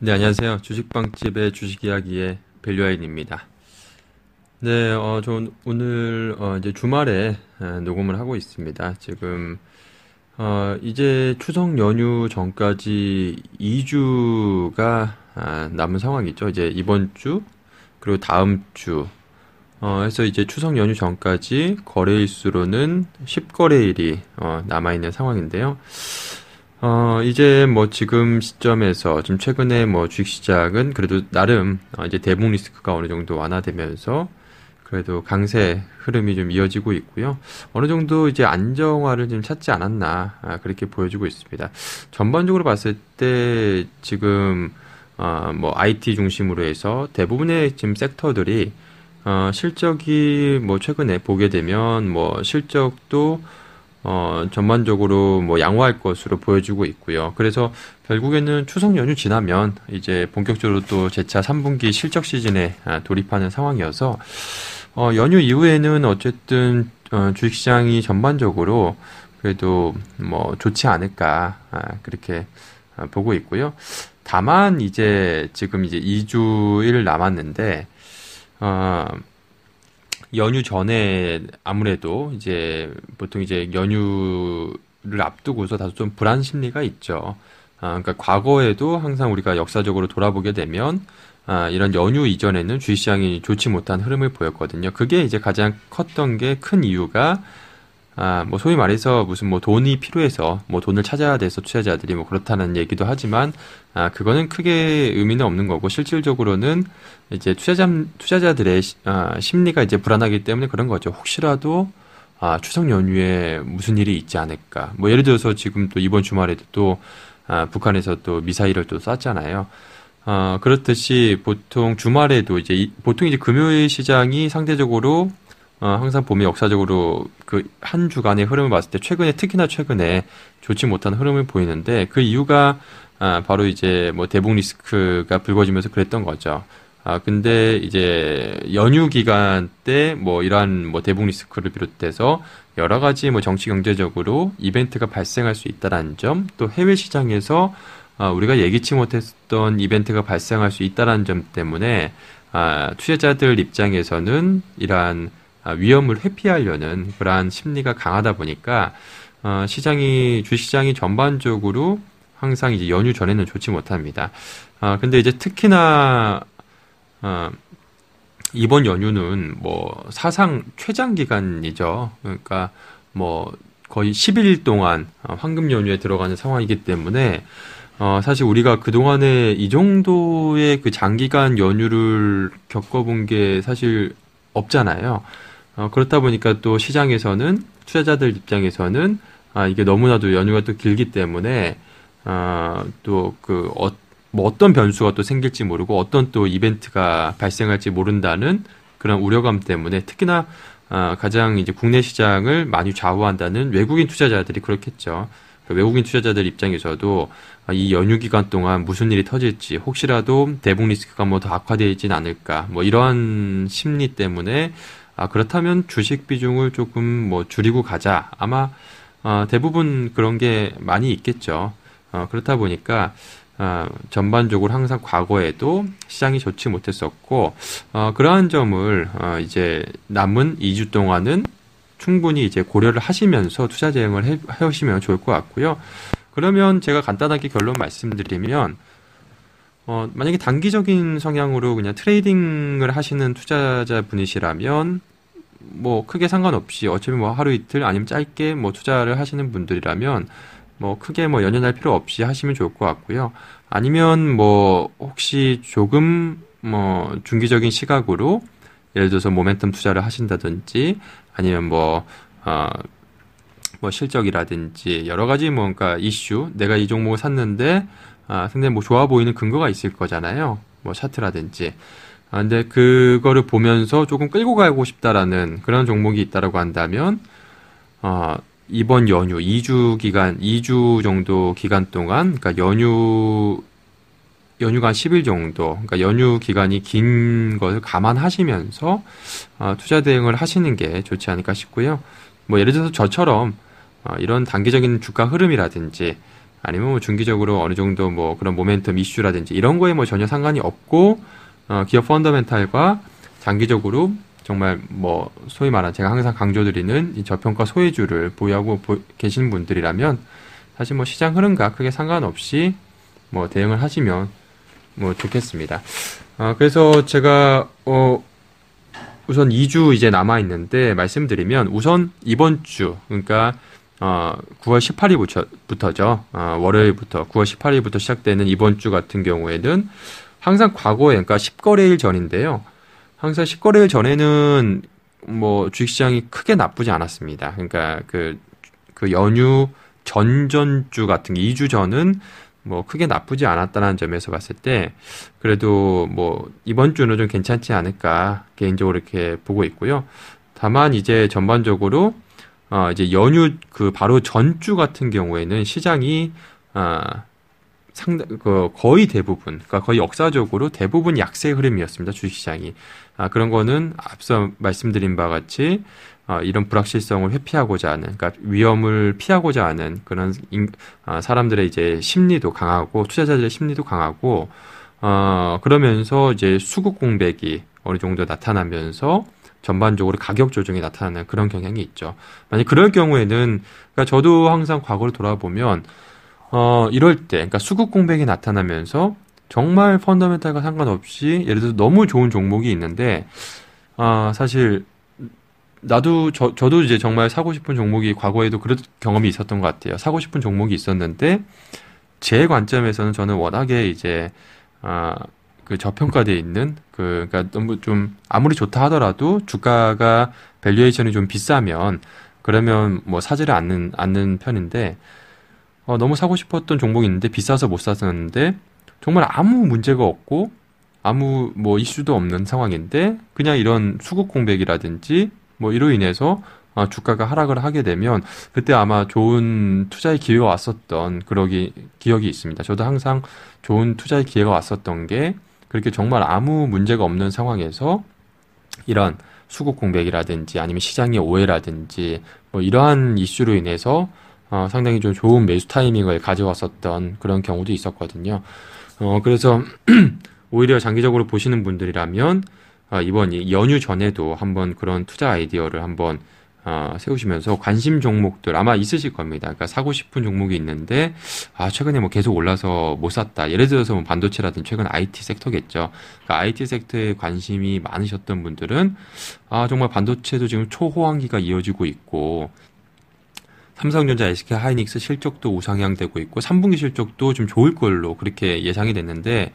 네, 안녕하세요. 주식방집의 주식 이야기의 밸류아인입니다. 네, 어, 저 오늘, 어, 이제 주말에 어, 녹음을 하고 있습니다. 지금, 어, 이제 추석 연휴 전까지 2주가 아, 남은 상황이죠. 이제 이번 주, 그리고 다음 주, 어, 해서 이제 추석 연휴 전까지 거래일수로는 10거래일이 어, 남아있는 상황인데요. 어, 이제 뭐 지금 시점에서 지금 최근에 뭐 주식 시장은 그래도 나름 어, 이제 대북 리스크가 어느 정도 완화되면서 그래도 강세 흐름이 좀 이어지고 있고요. 어느 정도 이제 안정화를 좀 찾지 않았나 아, 그렇게 보여주고 있습니다. 전반적으로 봤을 때 지금 어, 뭐 IT 중심으로 해서 대부분의 지금 섹터들이 어, 실적이 뭐 최근에 보게 되면 뭐 실적도 어, 전반적으로 뭐 양호할 것으로 보여주고 있고요. 그래서 결국에는 추석 연휴 지나면 이제 본격적으로 또 재차 3분기 실적 시즌에 아, 돌입하는 상황이어서 어, 연휴 이후에는 어쨌든 어, 주식시장이 전반적으로 그래도 뭐 좋지 않을까 아, 그렇게 아, 보고 있고요. 다만 이제 지금 이제 2주일 남았는데 어, 연휴 전에 아무래도 이제 보통 이제 연휴를 앞두고서 다소 좀 불안 심리가 있죠. 아, 그러니까 과거에도 항상 우리가 역사적으로 돌아보게 되면 아, 이런 연휴 이전에는 주식시장이 좋지 못한 흐름을 보였거든요. 그게 이제 가장 컸던 게 큰 이유가 아, 뭐 소위 말해서 무슨 뭐 돈이 필요해서 뭐 돈을 찾아야 돼서 투자자들이 뭐 그렇다는 얘기도 하지만 아, 그거는 크게 의미는 없는 거고 실질적으로는 이제 투자자 투자자들의 아, 심리가 이제 불안하기 때문에 그런 거죠. 혹시라도 아, 추석 연휴에 무슨 일이 있지 않을까. 뭐 예를 들어서 지금 또 이번 주말에도 또 아, 북한에서 또 미사일을 또 쐈잖아요. 어, 그렇듯이 보통 주말에도 이제 이, 보통 이제 금요일 시장이 상대적으로 어, 항상 보면 역사적으로 그 한 주간의 흐름을 봤을 때 최근에 특히나 최근에 좋지 못한 흐름을 보이는데 그 이유가 아, 바로 이제 뭐 대북 리스크가 불거지면서 그랬던 거죠. 아, 근데 이제 연휴 기간 때 뭐 이러한 뭐 대북 리스크를 비롯해서 여러 가지 뭐 정치 경제적으로 이벤트가 발생할 수 있다라는 점, 또 해외 시장에서 아, 우리가 예기치 못했던 이벤트가 발생할 수 있다라는 점 때문에 아, 투자자들 입장에서는 이러한 아, 위험을 회피하려는 그러한 심리가 강하다 보니까 어, 시장이 주시장이 전반적으로 항상 이제 연휴 전에는 좋지 못합니다. 아 근데 이제 특히나 어, 이번 연휴는 뭐 사상 최장 기간이죠. 그러니까 뭐 거의 10일 동안 어, 황금 연휴에 들어가는 상황이기 때문에 어, 사실 우리가 그동안에 이 정도의 그 장기간 연휴를 겪어본 게 사실 없잖아요. 어, 그렇다 보니까 또 시장에서는 투자자들 입장에서는 아, 이게 너무나도 연휴가 또 길기 때문에 아, 또그 어, 뭐 어떤 변수가 또 생길지 모르고 어떤 또 이벤트가 발생할지 모른다는 그런 우려감 때문에 특히나 아, 가장 이제 국내 시장을 많이 좌우한다는 외국인 투자자들이 그렇겠죠. 그 외국인 투자자들 입장에서도 아, 이 연휴 기간 동안 무슨 일이 터질지 혹시라도 대북 리스크가 뭐 더 악화되지는 않을까 뭐 이러한 심리 때문에 아, 그렇다면 주식 비중을 조금 뭐 줄이고 가자. 아마 어, 대부분 그런 게 많이 있겠죠. 어, 그렇다 보니까 어, 전반적으로 항상 과거에도 시장이 좋지 못했었고 어, 그러한 점을 어, 이제 남은 2주 동안은 충분히 이제 고려를 하시면서 투자 대응을 해, 해오시면 좋을 것 같고요. 그러면 제가 간단하게 결론 말씀드리면 어, 만약에 단기적인 성향으로 그냥 트레이딩을 하시는 투자자 분이시라면 뭐 크게 상관없이 어차피 뭐 하루 이틀 아니면 짧게 뭐 투자를 하시는 분들이라면 뭐 크게 뭐 연연할 필요 없이 하시면 좋을 것 같고요. 아니면 뭐 혹시 조금 뭐 중기적인 시각으로 예를 들어서 모멘텀 투자를 하신다든지 아니면 뭐, 어, 뭐 실적이라든지 여러 가지 뭔가 이슈 내가 이 종목을 샀는데 아, 근데 뭐 좋아 보이는 근거가 있을 거잖아요. 뭐 차트라든지. 아, 근데 그거를 보면서 조금 끌고 가고 싶다라는 그런 종목이 있다라고 한다면, 어, 이번 연휴 2주 기간, 2주 정도 기간 동안, 그러니까 연휴, 연휴가 10일 정도, 그러니까 연휴 기간이 긴 것을 감안하시면서, 어, 투자 대응을 하시는 게 좋지 않을까 싶고요. 뭐 예를 들어서 저처럼, 어, 이런 단기적인 주가 흐름이라든지, 아니면 뭐 중기적으로 어느 정도 뭐 그런 모멘텀 이슈라든지 이런 거에 뭐 전혀 상관이 없고 어, 기업 펀더멘탈과 장기적으로 정말 뭐 소위 말한 제가 항상 강조드리는 이 저평가 소외주를 보유하고 보, 계신 분들이라면 사실 뭐 시장 흐름과 크게 상관없이 뭐 대응을 하시면 뭐 좋겠습니다. 어, 그래서 제가 어 우선 2주 이제 남아 있는데 말씀드리면 우선 이번 주 그러니까 어 9월 18일부터죠. 어, 월요일부터 9월 18일부터 시작되는 이번 주 같은 경우에는 항상 과거에 그러니까 10거래일 전인데요. 항상 10거래일 전에는 뭐 주식시장이 크게 나쁘지 않았습니다. 그러니까 그, 그 연휴 전전주 같은 2주 전은 뭐 크게 나쁘지 않았다는 점에서 봤을 때 그래도 뭐 이번 주는 좀 괜찮지 않을까 개인적으로 이렇게 보고 있고요. 다만 이제 전반적으로 어 이제 연휴 그 바로 전주 같은 경우에는 시장이 아 상당 그 거의 대부분 그러니까 거의 역사적으로 대부분 약세 흐름이었습니다 주식시장이. 아 그런 거는 앞서 말씀드린 바와 같이 어, 이런 불확실성을 회피하고자 하는, 그러니까 위험을 피하고자 하는 그런 인, 어, 사람들의 이제 심리도 강하고 투자자들의 심리도 강하고 어, 그러면서 이제 수급 공백이 어느 정도 나타나면서 전반적으로 가격 조정이 나타나는 그런 경향이 있죠. 만약 그럴 경우에는 그러니까 저도 항상 과거를 돌아보면 어, 이럴 때, 그러니까 수급 공백이 나타나면서 정말 펀더멘탈과 상관없이 예를 들어서 너무 좋은 종목이 있는데 아, 사실 나도 저, 저도 이제 정말 사고 싶은 종목이 과거에도 그런 경험이 있었던 것 같아요. 사고 싶은 종목이 있었는데 제 관점에서는 저는 워낙에 이제 아, 그 저평가돼 있는 그 그러니까 너무 좀 아무리 좋다 하더라도 주가가 valuation이 좀 비싸면 그러면 뭐 사지를 않는 않는 편인데 어, 너무 사고 싶었던 종목이 있는데 비싸서 못 샀었는데 정말 아무 문제가 없고 아무 뭐 이슈도 없는 상황인데 그냥 이런 수급 공백이라든지 뭐 이로 인해서 어, 주가가 하락을 하게 되면 그때 아마 좋은 투자의 기회가 왔었던 그러기 기억이 있습니다. 저도 항상 좋은 투자의 기회가 왔었던 게 그렇게 정말 아무 문제가 없는 상황에서 이런 수급 공백이라든지 아니면 시장의 오해라든지 뭐 이러한 이슈로 인해서 어, 상당히 좀 좋은 매수 타이밍을 가져왔었던 그런 경우도 있었거든요. 어, 그래서 오히려 장기적으로 보시는 분들이라면 아, 이번 연휴 전에도 한번 그런 투자 아이디어를 한번 어, 세우시면서 관심 종목들 아마 있으실 겁니다. 그러니까 사고 싶은 종목이 있는데 아 최근에 뭐 계속 올라서 못 샀다. 예를 들어서 뭐 반도체라든지 최근 IT 섹터겠죠. 그러니까 IT 섹터에 관심이 많으셨던 분들은 아 정말 반도체도 지금 초호황기가 이어지고 있고 삼성전자, SK 하이닉스 실적도 우상향되고 있고 3분기 실적도 좀 좋을 걸로 그렇게 예상이 됐는데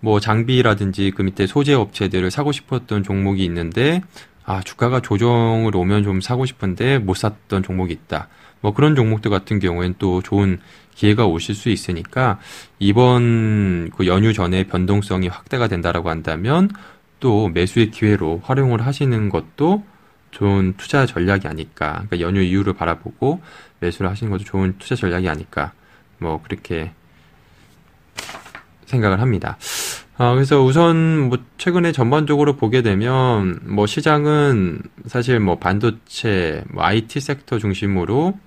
뭐 장비라든지 그 밑에 소재 업체들을 사고 싶었던 종목이 있는데 아 주가가 조정을 오면 좀 사고 싶은데 못 샀던 종목이 있다. 뭐 그런 종목들 같은 경우엔 또 좋은 기회가 오실 수 있으니까 이번 그 연휴 전에 변동성이 확대가 된다라고 한다면 또 매수의 기회로 활용을 하시는 것도 좋은 투자 전략이 아닐까. 그러니까 연휴 이후를 바라보고 매수를 하시는 것도 좋은 투자 전략이 아닐까. 뭐 그렇게 생각을 합니다. 아, 그래서 우선 뭐 최근에 전반적으로 보게 되면 뭐 시장은 사실 뭐 반도체, 뭐 IT 섹터 중심으로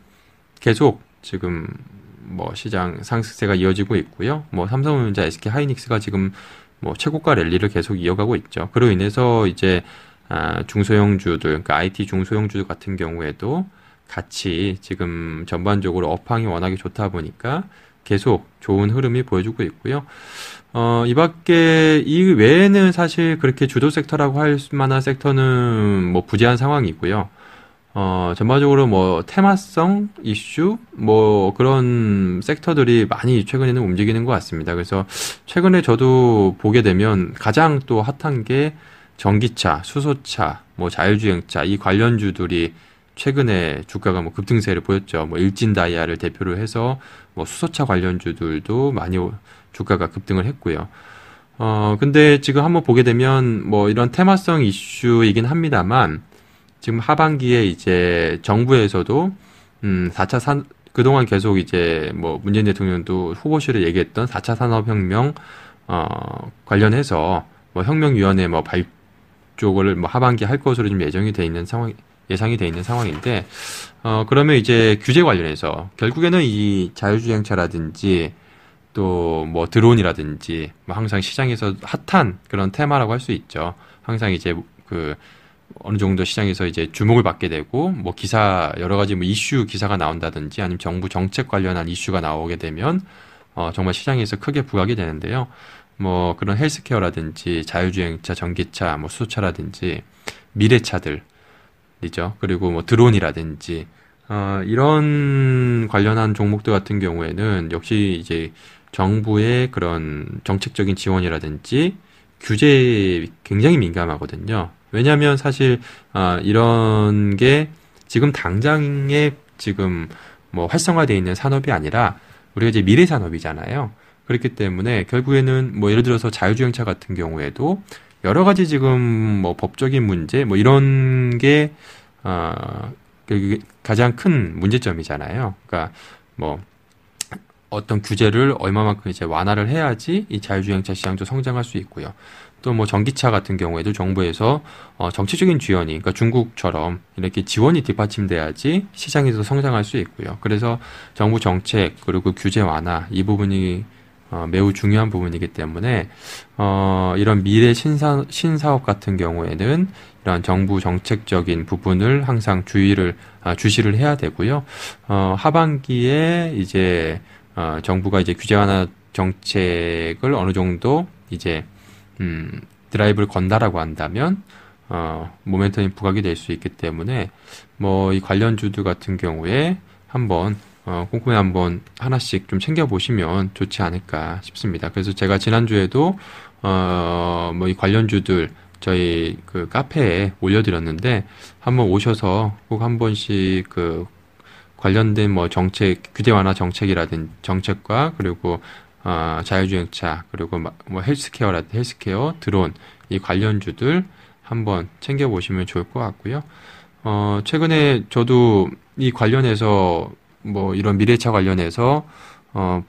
계속 지금 뭐 시장 상승세가 이어지고 있고요. 뭐 삼성전자, SK 하이닉스가 지금 뭐 최고가 랠리를 계속 이어가고 있죠. 그로 인해서 이제 아, 중소형주들, 그러니까 IT 중소형주 같은 경우에도 같이 지금 전반적으로 업황이 워낙에 좋다 보니까 계속 좋은 흐름이 보여주고 있고요. 어, 이 밖에, 이 외에는 사실 그렇게 주도 섹터라고 할 만한 섹터는 뭐 부재한 상황이고요. 어, 전반적으로 뭐 테마성 이슈, 뭐 그런 섹터들이 많이 최근에는 움직이는 것 같습니다. 그래서 최근에 저도 보게 되면 가장 또 핫한 게 전기차, 수소차, 뭐 자율주행차, 이 관련주들이 최근에 주가가 뭐 급등세를 보였죠. 뭐 일진 다이아를 대표로 해서 뭐 수소차 관련주들도 많이 주가가 급등을 했고요. 어, 근데 지금 한번 보게 되면 뭐 이런 테마성 이슈이긴 합니다만 지금 하반기에 이제 정부에서도 음, 4차 산, 그동안 계속 이제 뭐 문재인 대통령도 후보실에 얘기했던 4차 산업혁명 어, 관련해서 뭐 혁명위원회 뭐 발, 쪽을 뭐 하반기 할 것으로 좀 예정이 돼 있는 상황 예상이 돼 있는 상황인데 어 그러면 이제 규제 관련해서 결국에는 이 자율주행차라든지 또 뭐 드론이라든지 뭐 항상 시장에서 핫한 그런 테마라고 할 수 있죠. 항상 이제 그 어느 정도 시장에서 이제 주목을 받게 되고 뭐 기사 여러 가지 뭐 이슈 기사가 나온다든지 아니면 정부 정책 관련한 이슈가 나오게 되면 어 정말 시장에서 크게 부각이 되는데요. 뭐 그런 헬스케어라든지 자율주행차, 전기차, 뭐 수소차라든지 미래차들 이죠. 그리고 뭐 드론이라든지 어 이런 관련한 종목들 같은 경우에는 역시 이제 정부의 그런 정책적인 지원이라든지 규제에 굉장히 민감하거든요. 왜냐하면 사실 아, 이런 게 지금 당장에 지금 뭐 활성화되어 있는 산업이 아니라 우리가 이제 미래 산업이잖아요. 그렇기 때문에 결국에는 뭐 예를 들어서 자율주행차 같은 경우에도 여러 가지 지금 뭐 법적인 문제 뭐 이런 게 아, 가장 큰 문제점이잖아요. 그러니까 뭐 어떤 규제를 얼마만큼 이제 완화를 해야지 이 자율주행차 시장도 성장할 수 있고요. 또 뭐 전기차 같은 경우에도 정부에서 어 정치적인 지원이 그러니까 중국처럼 이렇게 지원이 뒷받침돼야지 시장에서 성장할 수 있고요. 그래서 정부 정책 그리고 규제 완화 이 부분이 어, 매우 중요한 부분이기 때문에 어, 이런 미래 신사, 신사업 같은 경우에는 이런 정부 정책적인 부분을 항상 주의를 아, 주시를 해야 되고요. 어, 하반기에 이제 어, 정부가 이제 규제 완화 정책을 어느 정도 이제 음, 드라이브를 건다라고 한다면 어, 모멘텀이 부각이 될 수 있기 때문에 뭐 이 관련주들 같은 경우에 한번 어, 꼼꼼히 한번 하나씩 좀 챙겨 보시면 좋지 않을까 싶습니다. 그래서 제가 지난주에도 어, 뭐 이 관련주들 저희 그 카페에 올려드렸는데 한번 오셔서 꼭 한 번씩 그 관련된 뭐 정책 규제 완화 정책이라든 정책과 그리고 어, 자율주행차 그리고 뭐 헬스케어라 헬스케어 드론 이 관련주들 한번 챙겨 보시면 좋을 것 같고요. 어, 최근에 저도 이 관련해서 뭐 이런 미래차 관련해서 어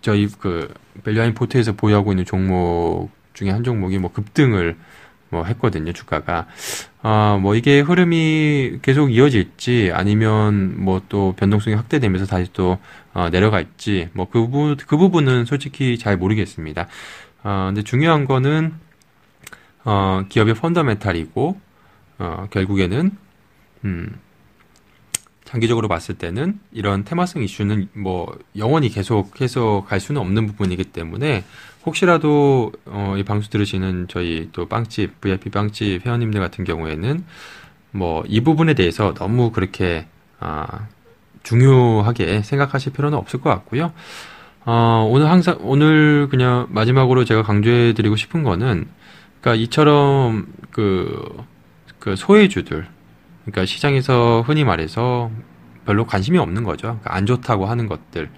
저희 그 밸류아인 포트에서 보유하고 있는 종목 중에 한 종목이 뭐 급등을 뭐 했거든요, 주가가. 아, 뭐 이게 흐름이 계속 이어질지 아니면 뭐 또 변동성이 확대되면서 다시 또 어, 내려갈지 뭐 그 부분 그 부분은 솔직히 잘 모르겠습니다. 어, 근데 중요한 거는 어, 기업의 펀더멘탈이고 어, 결국에는 음, 장기적으로 봤을 때는 이런 테마성 이슈는 뭐 영원히 계속해서 갈 수는 없는 부분이기 때문에 혹시라도 어, 이 방송 들으시는 저희 또 빵집 VIP 빵집 회원님들 같은 경우에는 뭐 이 부분에 대해서 너무 그렇게 아, 중요하게 생각하실 필요는 없을 것 같고요. 어, 오늘 항상 오늘 그냥 마지막으로 제가 강조해 드리고 싶은 거는 그러니까 이처럼 그, 그 소외주들 그러니까 시장에서 흔히 말해서 별로 관심이 없는 거죠. 그러니까 안 좋다고 하는 것들.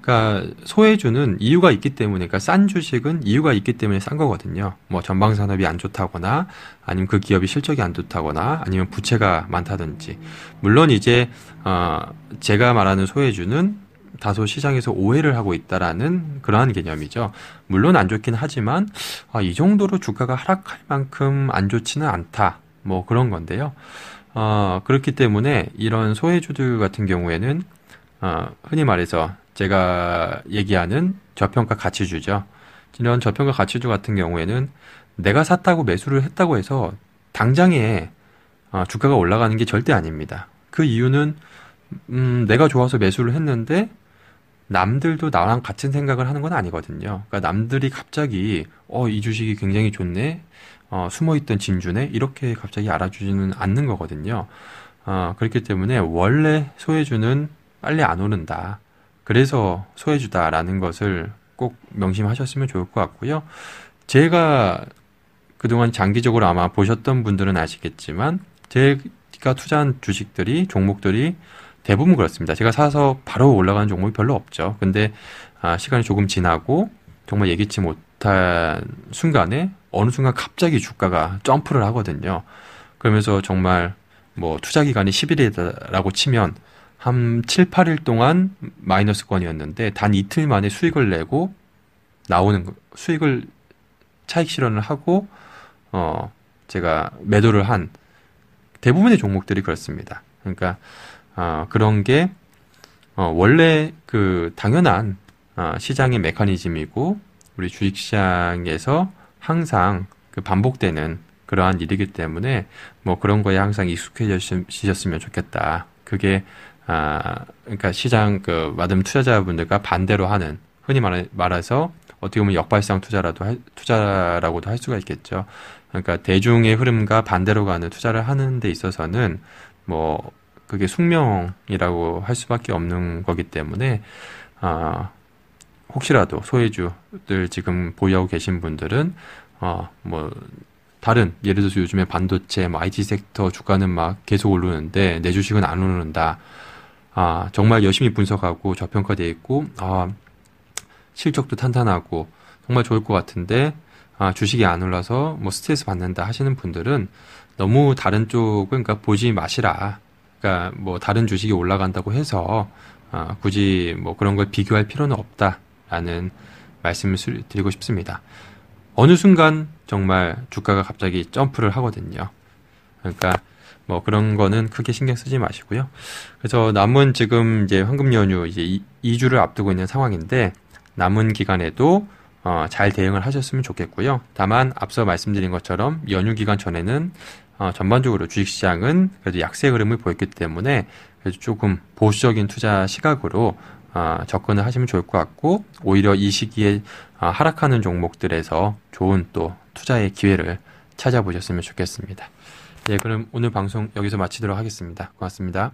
그러니까 소외주는 이유가 있기 때문에, 그러니까 싼 주식은 이유가 있기 때문에 싼 거거든요. 뭐 전방 산업이 안 좋다거나, 아니면 그 기업이 실적이 안 좋다거나, 아니면 부채가 많다든지. 물론 이제 어 제가 말하는 소외주는 다소 시장에서 오해를 하고 있다라는 그러한 개념이죠. 물론 안 좋긴 하지만 아, 이 정도로 주가가 하락할 만큼 안 좋지는 않다. 뭐 그런 건데요. 어, 그렇기 때문에 이런 소외주들 같은 경우에는 어, 흔히 말해서 제가 얘기하는 저평가 가치주죠. 이런 저평가 가치주 같은 경우에는 내가 샀다고 매수를 했다고 해서 당장에 어, 주가가 올라가는 게 절대 아닙니다. 그 이유는 음, 내가 좋아서 매수를 했는데 남들도 나랑 같은 생각을 하는 건 아니거든요. 그러니까 남들이 갑자기 어, 이 주식이 굉장히 좋네. 어, 숨어있던 진주네 이렇게 갑자기 알아주지는 않는 거거든요. 어, 그렇기 때문에 원래 소해주는 빨리 안 오른다. 그래서 소해주다라는 것을 꼭 명심하셨으면 좋을 것 같고요. 제가 그동안 장기적으로 아마 보셨던 분들은 아시겠지만 제가 투자한 주식들이 종목들이 대부분 그렇습니다. 제가 사서 바로 올라가는 종목이 별로 없죠. 근데 아, 시간이 조금 지나고 정말 예기치 못한 순간에 어느 순간 갑자기 주가가 점프를 하거든요. 그러면서 정말 뭐 투자 기간이 10일이라고 치면 한 7, 8일 동안 마이너스권이었는데 단 이틀 만에 수익을 내고 나오는 수익을 차익 실현을 하고 어 제가 매도를 한 대부분의 종목들이 그렇습니다. 그러니까 어, 그런 게 어, 원래 그 당연한 어, 시장의 메커니즘이고 우리 주식시장에서 항상 그 반복되는 그러한 일이기 때문에 뭐 그런 거에 항상 익숙해지셨으면 좋겠다. 그게 아 그러니까 시장 그 마담 투자자분들과 반대로 하는 흔히 말해, 말해서 어떻게 보면 역발상 투자라도 할, 투자라고도 할 수가 있겠죠. 그러니까 대중의 흐름과 반대로 가는 투자를 하는 데 있어서는 뭐 그게 숙명이라고 할 수밖에 없는 거기 때문에 아 혹시라도 소외주들 지금 보유하고 계신 분들은 어뭐 다른 예를 들어서 요즘에 반도체, 뭐 IT 섹터 주가는 막 계속 오르는데 내 주식은 안 오른다. 아 정말 열심히 분석하고 저평가돼 있고 아 실적도 탄탄하고 정말 좋을 것 같은데 아, 주식이 안 올라서 뭐 스트레스 받는다 하시는 분들은 너무 다른 쪽을 그러니까 보지 마시라. 그러니까 뭐 다른 주식이 올라간다고 해서 아, 굳이 뭐 그런 걸 비교할 필요는 없다라는 말씀을 드리고 싶습니다. 어느 순간 정말 주가가 갑자기 점프를 하거든요. 그러니까 뭐 그런 거는 크게 신경 쓰지 마시고요. 그래서 남은 지금 이제 황금 연휴 이제 2 주를 앞두고 있는 상황인데 남은 기간에도 어, 잘 대응을 하셨으면 좋겠고요. 다만 앞서 말씀드린 것처럼 연휴 기간 전에는 어, 전반적으로 주식시장은 그래도 약세 흐름을 보였기 때문에 그래도 조금 보수적인 투자 시각으로 어, 접근을 하시면 좋을 것 같고 오히려 이 시기에 어, 하락하는 종목들에서 좋은 또 투자의 기회를 찾아보셨으면 좋겠습니다. 네, 그럼 오늘 방송 여기서 마치도록 하겠습니다. 고맙습니다.